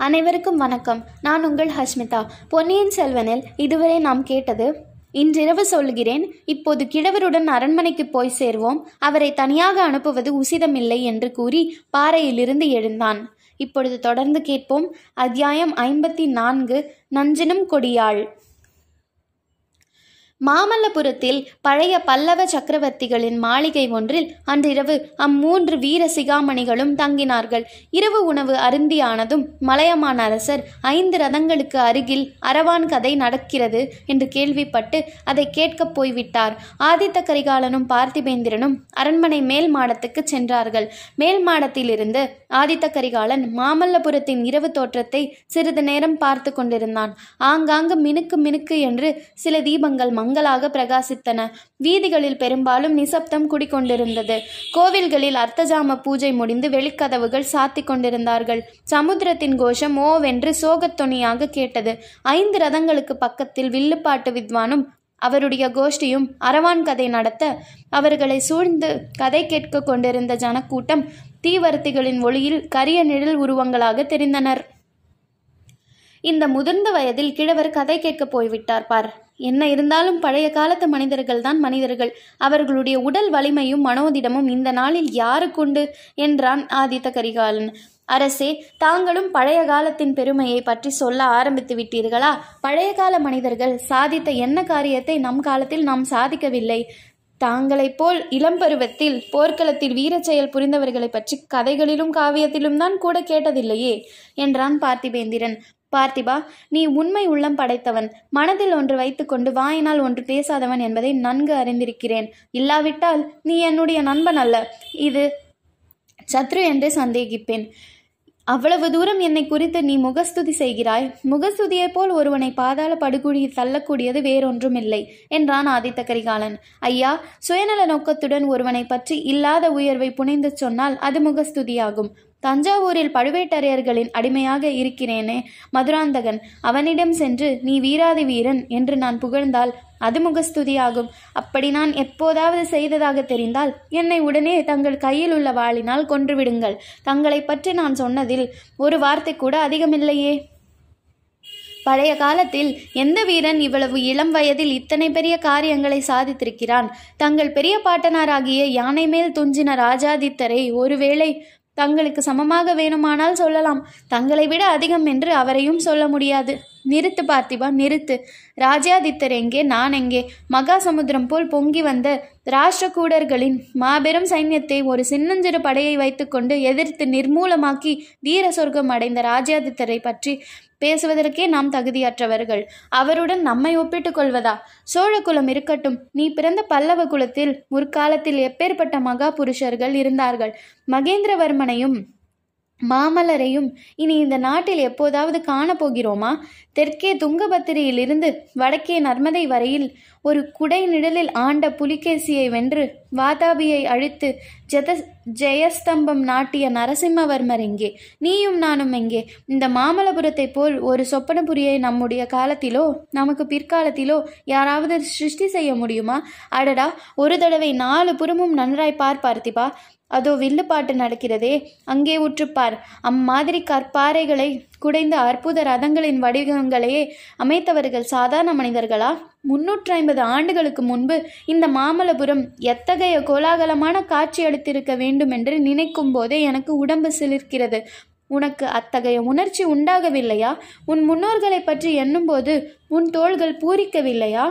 அனைவருக்கும் வணக்கம். நான் உங்கள் ஹஸ்மிதா பொன்னியின் செல்வனில் இதுவரை நாம் கேட்டது இன்றிரவு சொல்கிறேன் இப்போது கிழவருடன் அரண்மனைக்கு போய் சேர்வோம். அவரை தனியாக அனுப்புவது உசிதமில்லை என்று கூறி பாறையிலிருந்து எழுந்தான். இப்பொழுது தொடர்ந்து கேட்போம் அத்தியாயம் ஐம்பத்தி நான்கு நஞ்சினும் கொடியாள். மாமல்லபுரத்தில் பழைய பல்லவ சக்கரவர்த்திகளின் மாளிகை ஒன்றில் அன்றிரவு அம்மூன்று வீர சிகாமணிகளும் தங்கினார்கள். இரவு உணவு அருந்தியானதும் மலையமான் அரசர் ஐந்து ரதங்களுக்கு அருகில் அரவான் கதை நடக்கிறது என்று கேள்விப்பட்டு அதை கேட்கப் போய்விட்டார். ஆதித்த கரிகாலனும் பார்த்திபேந்திரனும் அரண்மனை மேல் மாடத்துக்கு சென்றார்கள். மேல் மாடத்திலிருந்து ஆதித்த கரிகாலன் மாமல்லபுரத்தின் இரவு தோற்றத்தை சிறிது நேரம் பார்த்து கொண்டிருந்தான். ஆங்காங்கு மினுக்கு மினுக்கு என்று சில தீபங்கள் மங்களாக பிரகாசித்தன. வீதிகளில் பெரும்பாலும் நிசப்தம் குடிக்கொண்டிருந்தது கோவில்களில் அர்த்தஜாம பூஜை முடிந்து வெளிக்கதவுகள் சாத்தி கொண்டிருந்தார்கள். சமுத்திரத்தின் கோஷம் ஓவென்று சோகத்தொனியாக கேட்டது. ஐந்து ரதங்களுக்கு பக்கத்தில் வில்லுப்பாட்டு வித்வானும் அவருடைய கோஷ்டியும் அரவான் கதை நடத்த அவர்களை சூழ்ந்து கதை கேட்க கொண்டிருந்த ஜனக்கூட்டம் தீவர்த்திகளின் ஒளியில் கரிய நிழல் உருவங்களாக தெரிந்தனர். இந்த முதிர்ந்த வயதில் கிழவர் கதை கேட்க போய்விட்டார் பார். என்ன இருந்தாலும் பழைய காலத்து மனிதர்கள் தான் மனிதர்கள். அவர்களுடைய உடல் வலிமையும் மனோதிடமும் இந்த நாளில் யாருக்குண்டு? என்றான் ஆதித்த கரிகாலன். அரசே தாங்களும் பழைய காலத்தின் பெருமையை பற்றி சொல்ல ஆரம்பித்து விட்டீர்களா? பழைய கால மனிதர்கள் சாதித்த என்ன காரியத்தை நம் காலத்தில் நாம் சாதிக்கவில்லை? தாங்களைப் போல் இளம்பருவத்தில் போர்க்களத்தில் வீரச் செயல் புரிந்தவர்களை பற்றி கதைகளிலும் காவியத்திலும் தான் கூட கேட்டதில்லையே என்றான் பார்த்திபேந்திரன். பார்த்திபா நீ உண்மை உள்ளம் படைத்தவன். மனதில் ஒன்று வைத்துக்கொண்டு வாயினால் ஒன்று பேசாதவன் என்பதை நன்கு அறிந்திருக்கிறேன். இல்லாவிட்டால் நீ என்னுடைய நண்பன் அல்ல. இது சத்ரு என்று சந்தேகிப்பேன். அவ்வளவு தூரம் என்னை குறித்து நீ முகஸ்துதி செய்கிறாய். முகஸ்துதியைப் போல் ஒருவனை பாதாள படுகுழியில் தள்ளக்கூடியது வேறொன்றும் இல்லை என்றான் ஆதித்த கரிகாலன். ஐயா சுயநல நோக்கத்துடன் ஒருவனை பற்றி இல்லாத உயர்வை புனைந்து சொன்னால் அது முகஸ்துதியாகும். தஞ்சாவூரில் பழுவேட்டரையர்களின் அடிமையாக இருக்கிறேனே மதுராந்தகன். அவனிடம் சென்று நீ வீராதி வீரன் என்று நான் புகழ்ந்தால் அது முகஸ்துதியாகும். அப்படி நான் எப்போதாவது செய்ததாக தெரிந்தால் என்னை உடனே தங்கள் கையில் உள்ள வாளினால் கொன்றுவிடுங்கள். தங்களை பற்றி நான் சொன்னதில் ஒரு வார்த்தை கூட அதிகமில்லையே. பழைய காலத்தில் எந்த வீரன் இவ்வளவு இளம் வயதில் இத்தனை பெரிய காரியங்களை சாதித்திருக்கிறான்? தங்கள் பெரிய பாட்டனாராகிய யானை மேல் துஞ்சின ராஜாதித்தரை ஒருவேளை தங்களுக்கு சமமாக வேணுமானால் சொல்லலாம். தங்களை விட அதிகம் என்று அவரையும் சொல்ல முடியாது. நிறுத்து பார்த்திபா நிறுத்து. ராஜாதித்தர் எங்கே? நான் எங்கே? மகாசமுத்திரம் போல் பொங்கி வந்த ராஷ்டிரகூடர்களின் மாபெரும் சைன்யத்தை ஒரு சின்னஞ்சிறு படையை வைத்துக்கொண்டு எதிர்த்து நிர்மூலமாக்கி வீர சொர்க்கம் அடைந்த ராஜாதித்தரை பற்றி பேசுவதற்கே நாம் தகுதியற்றவர்கள். அவருடன் நம்மை ஒப்பிட்டுக் கொள்வதா? சோழகுலம் இருக்கட்டும். நீ பிறந்த பல்லவ குலத்தில் முற்காலத்தில் எப்பேற்பட்ட மகா புருஷர்கள் இருந்தார்கள்? மகேந்திரவர்மனையும் மாமலரையும் இனி இந்த நாட்டில் எப்போதாவது காணப்போகிறோமா தெற்கே துங்கபத்திரியிலிருந்து வடக்கே நர்மதை வரையில் ஒரு குடை நிழலில் ஆண்ட புலிகேசியை வென்று வாதாபியை அழித்து ஜெத ஜெயஸ்தம்பம் நாட்டிய நரசிம்மவர்மர் எங்கே? நீயும் நானும் எங்கே? இந்த மாமல்லபுரத்தைப் போல் ஒரு சொப்பனபுரியை நம்முடைய காலத்திலோ நமக்கு பிற்காலத்திலோ யாராவது சிருஷ்டி செய்ய முடியுமா? அடடா ஒரு தடவை நாலு புறமும் நன்றாய் பார் பார்த்திபா. அதோ வில்லுப்பாட்டு நடக்கிறதே அங்கே உற்றுப்பார். அம்மாதிரி கற்பாறைகளை குடைந்த அற்புத ரதங்களின் வடிவங்களையே அமைத்தவர்கள் சாதாரண மனிதர்களா? முன்னூற்றி ஐம்பது ஆண்டுகளுக்கு முன்பு இந்த மாமல்லபுரம் எத்தகைய கோலாகலமான காட்சி அளித்திருக்க வேண்டும் என்று நினைக்கும் போதே எனக்கு உடம்பு சிலிர்க்கிறது. உனக்கு அத்தகைய உணர்ச்சி உண்டாகவில்லையா? உன் முன்னோர்களை பற்றி எண்ணும்போது உன் தோள்கள் பூரிக்கவில்லையா?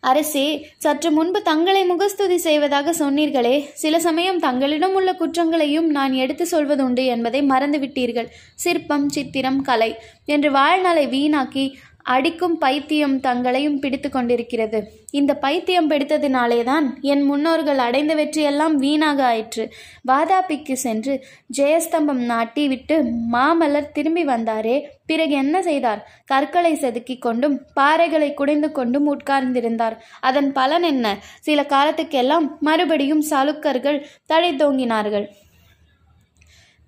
அரசே சற்று முன்பு தங்களை முகஸ்துதி செய்வதாக சொன்னீர்களே சில சமயம் தங்களிடம் உள்ள குற்றங்களையும் நான் எடுத்து சொல்வதுண்டு என்பதை மறந்துவிட்டீர்கள். சிற்பம் சித்திரம் கலை என்று வாழ்நாளை வீணாக்கி அடிக்கும் பைத்தியம் தங்களையும் பிடித்து கொண்டிருக்கிறது. இந்த பைத்தியம் பிடித்ததினாலே தான் என் முன்னோர்கள் அடைந்த வெற்றியெல்லாம் வீணாக ஆயிற்று. வாதாபிக்கு சென்று ஜெயஸ்தம்பம் நாட்டி விட்டு மாமல்லர் திரும்பி வந்தாரே. பிறகு என்ன செய்தார்? கற்களை செதுக்கி கொண்டும் பாறைகளை குடைந்து கொண்டும் உட்கார்ந்திருந்தார். அதன் பலன் என்ன? சில காலத்துக்கெல்லாம் மறுபடியும் சலுக்கர்கள் தழைத்தோங்கினார்கள்.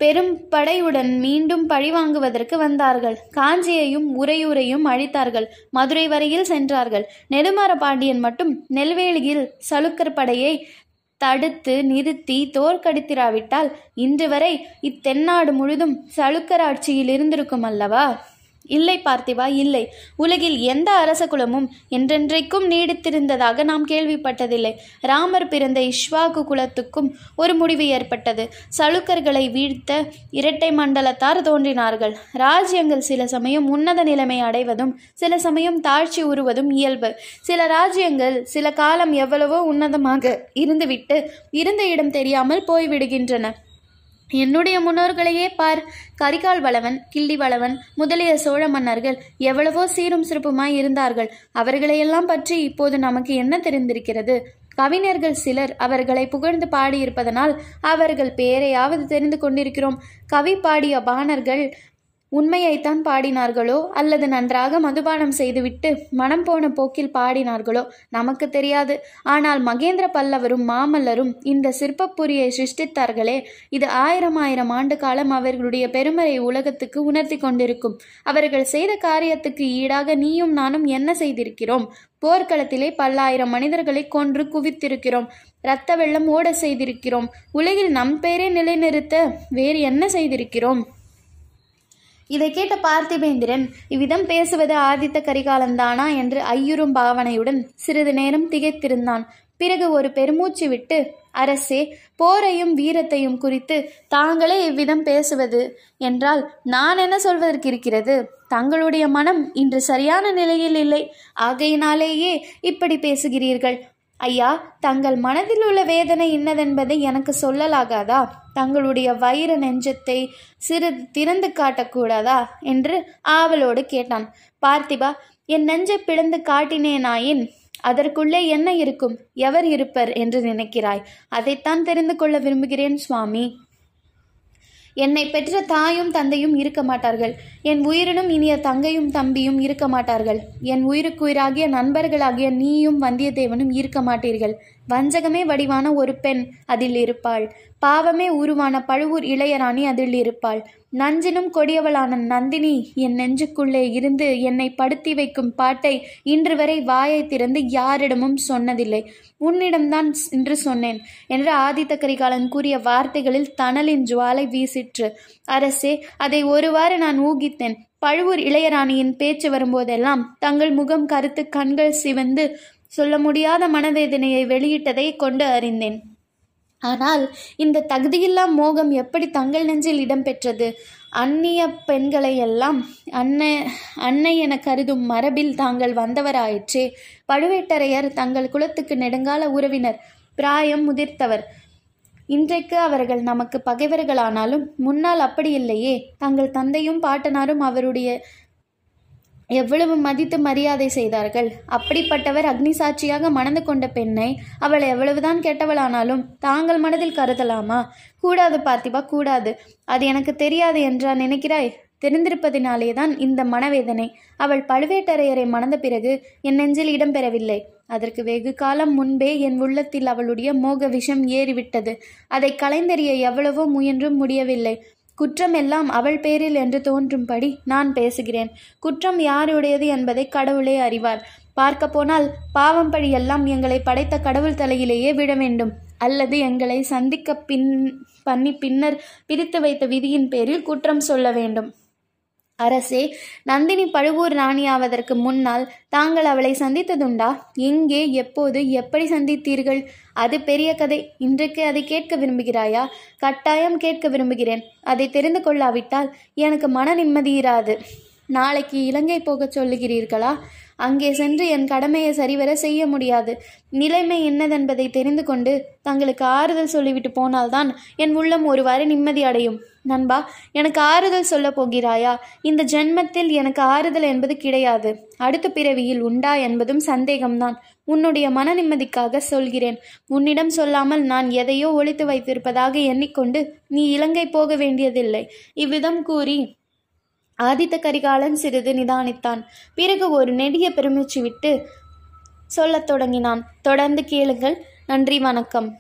பெரும் படையுடன் மீண்டும் பழிவாங்குவதற்கு வந்தார்கள். காஞ்சியையும் உறையூரையும் அழித்தார்கள். மதுரை வரையில் சென்றார்கள். நெடுமாற பாண்டியன் மட்டும் நெல்வேலியில் சலுக்கர் படையை தடுத்து நிறுத்தி தோற்கடித்திராவிட்டால் இன்று வரை இத்தென்னாடு முழுதும் சளுக்கர் ஆட்சியில் இருந்திருக்கும் அல்லவா? இல்லை பார்த்திபா இல்லை. உலகில் எந்த அரச குலமும் என்றென்றைக்கும் நீடித்திருந்ததாக நாம் கேள்விப்பட்டதில்லை. ராமர் பிறந்த இஷ்வாகு குலத்துக்கும் ஒரு முடிவு ஏற்பட்டது. சளுக்கர்களை வீழ்த்த இரட்டை மண்டலத்தார் தோன்றினார்கள். ராஜ்யங்கள் சில சமயம் உன்னத நிலைமை அடைவதும் சில சமயம் தாழ்ச்சி உறுவதும் இயல்பு. சில ராஜ்யங்கள் சில காலம் எவ்வளவோ உன்னதமாக இருந்துவிட்டு இருந்த இடம் தெரியாமல் போய்விடுகின்றன. என்னுடைய முன்னோர்களையே பார். கரிகால் வளவன் கிள்ளி வளவன் முதலிய சோழ மன்னர்கள் எவ்வளவோ சீரும் சிறப்புமாய் இருந்தார்கள். அவர்களையெல்லாம் பற்றி இப்போது நமக்கு என்ன தெரிந்திருக்கிறது? கவிஞர்கள் சிலர் அவர்களை புகழ்ந்து பாடியிருப்பதனால் அவர்கள் பெயரையாவது தெரிந்து கொண்டிருக்கிறோம். கவி பாடிய பாணர்கள் உண்மையைத்தான் பாடினார்களோ அல்லது நன்றாக மதுபானம் செய்துவிட்டு மனம் போன போக்கில் பாடினார்களோ நமக்கு தெரியாது. ஆனால் மகேந்திர பல்லவரும் மாமல்லரும் இந்த சிற்பப்புரியை சிருஷ்டித்தார்களே. இது ஆயிரம் ஆயிரம் ஆண்டு காலம் அவர்களுடைய பெருமறை உலகத்துக்கு உணர்த்தி கொண்டிருக்கும். அவர்கள் செய்த காரியத்துக்கு ஈடாக நீயும் நானும் என்ன செய்திருக்கிறோம்? போர்க்களத்திலே பல்லாயிரம் மனிதர்களை கொன்று குவித்திருக்கிறோம். இரத்த வெள்ளம் ஓட செய்திருக்கிறோம். உலகில் நம் பெயரை நிலைநிறுத்த வேறு என்ன செய்திருக்கிறோம்? இதை கேட்ட பார்த்திபேந்திரன் இவ்விதம் பேசுவது ஆதித்த கரிகாலன்தானா? என்று ஐயுறும் பாவனையுடன் சிறிது நேரம் திகைத்திருந்தான். பிறகு ஒரு பெருமூச்சு விட்டு அரசே போரையும் வீரத்தையும் குறித்து தாங்களே இவ்விதம் பேசுவது என்றால் நான் என்ன சொல்வதற்கு இருக்கிறது? தங்களுடைய மனம் இன்று சரியான நிலையில் இல்லை. ஆகையினாலேயே இப்படி பேசுகிறீர்கள். ஐயா தங்கள் மனதில் உள்ள வேதனை இன்னதென்பதை எனக்கு சொல்லலாகாதா? தங்களுடைய வைர நெஞ்சத்தை சிறிது திறந்து காட்டக்கூடாதா? என்று ஆவலோடு கேட்டான். பார்த்திபா என் நெஞ்சை பிளந்து காட்டினேனாயின் அதற்குள்ளே என்ன இருக்கும்? எவர் இருப்பர்? என்று நினைக்கிறாய். அதைத்தான் தெரிந்து கொள்ள விரும்புகிறேன் சுவாமி. என்னை பெற்ற தாயும் தந்தையும் இருக்க மாட்டார்கள். என் உயிரினும் இனிய தங்கையும் தம்பியும் இருக்க மாட்டார்கள். என் உயிருக்குயிராகிய நண்பர்களாகிய நீயும் வந்தியத்தேவனும் இருக்க மாட்டீர்கள். வஞ்சகமே வடிவான ஒரு பெண் அதில் இருப்பாள். பாவமே உருவான பழுவூர் இளையராணி அதில் இருப்பாள். நஞ்சினும் கொடியவளான நந்தினி என் நெஞ்சுக்குள்ளே இருந்து என்னை படுத்தி வைக்கும் பாட்டை இன்று வரை வாயை திறந்து யாரிடமும் சொன்னதில்லை. உன்னிடம்தான் என்று சொன்னேன் என்று ஆதித்த கரிகாலன் கூறிய வார்த்தைகளில் தணலின் ஜுவாலை வீசிற்று. அரசே அதை ஒருவாறு நான் ஊகித்தேன். பழுவூர் இளையராணியின் பேச்சு வரும்போதெல்லாம் தங்கள் முகம் கருத்து கண்கள் சிவந்து சொல்ல முடியாத மனவேதனையை வெளியிட்டதை கொண்டு அறிந்தேன். ஆனால் இந்த தகுதியில்லா மோகம் எப்படி தங்கள் நெஞ்சில் இடம்பெற்றது அந்நிய பெண்களை எல்லாம் அன்னை அன்னை என கருதும் மரபில் தாங்கள் வந்தவராயிற்றே. பழுவேட்டரையர் தங்கள் குலத்துக்கு நெடுங்கால உறவினர் பிராயம் முதிர்த்தவர். இன்றைக்கு அவர்கள் நமக்கு பகைவர்களானாலும் முன்னால் அப்படி இல்லையே. தங்கள் தந்தையும் பாட்டனாரும் அவருடைய எவ்வளவு மதித்து மரியாதை செய்தார்கள்? அப்படிப்பட்டவர் அக்னி சாட்சியாக மணந்து கொண்ட பெண்ணை அவள் எவ்வளவுதான் கெட்டவளானாலும் தாங்கள் மனதில் கருதலாமா? கூடாது பார்த்திபா கூடாது. அது எனக்கு தெரியாது என்றா நினைக்கிறாய்? தெரிந்திருப்பதினாலே தான் இந்த மனவேதனை. அவள் பழுவேட்டரையரை மணந்த பிறகு என் நெஞ்சில் இடம்பெறவில்லை அதற்கு வெகு காலம் முன்பே என் உள்ளத்தில் அவளுடைய மோக விஷம் ஏறிவிட்டது. அதை களைந்தெறிய எவ்வளவோ முயன்றும் முடியவில்லை. குற்றம் எல்லாம் அவள் பேரில் என்று தோன்றும்படி நான் பேசுகிறேன். குற்றம் யாருடையது என்பதை கடவுளே அறிவார். பார்க்க போனால் பாவம் எல்லாம் எங்களை படைத்த கடவுள் தலையிலேயே விட வேண்டும். அல்லது எங்களை சந்திக்க பின் பண்ணி பின்னர் பிரித்து வைத்த விதியின் பேரில் குற்றம் சொல்ல வேண்டும். அரசே நந்தினி பழுவூர் ராணியாவதற்கு முன்னால் தாங்கள் அவளை சந்தித்ததுண்டா? எங்கே எப்போது எப்படி சந்தித்தீர்கள்? அது பெரிய கதை. இன்றைக்கு அதை கேட்க விரும்புகிறாயா? கட்டாயம் கேட்க விரும்புகிறேன். அதை தெரிந்து கொள்ளாவிட்டால் எனக்கு மன நிம்மதியிராது நாளைக்கு இலங்கை போகச் சொல்லுகிறீர்களா? அங்கே சென்று என் கடமையை சரிவர செய்ய முடியாது. நிலைமை என்னதென்பதை தெரிந்து கொண்டு தங்களுக்கு ஆறுதல் சொல்லிவிட்டு போனால்தான் என் உள்ளம் ஒருவாறு நிம்மதி அடையும். நண்பா எனக்கு ஆறுதல் சொல்ல போகிறாயா? இந்த ஜென்மத்தில் எனக்கு ஆறுதல் என்பது கிடையாது. அடுத்த பிறவியில் உண்டா என்பதும் சந்தேகம்தான். உன்னுடைய மன நிம்மதிக்காக சொல்கிறேன். உன்னிடம் சொல்லாமல் நான் எதையோ ஒழித்து வைத்திருப்பதாக எண்ணிக்கொண்டு நீ இலங்கை போக வேண்டியதில்லை. இவ்விதம் கூறி ஆதித்த கரிகாலன் சிறிது நிதானித்தான். பிறகு ஒரு நெடிய பெருமிச்சு விட்டு சொல்லத் தொடங்கினான். தொடர்ந்து கேளுங்கள். நன்றி வணக்கம்.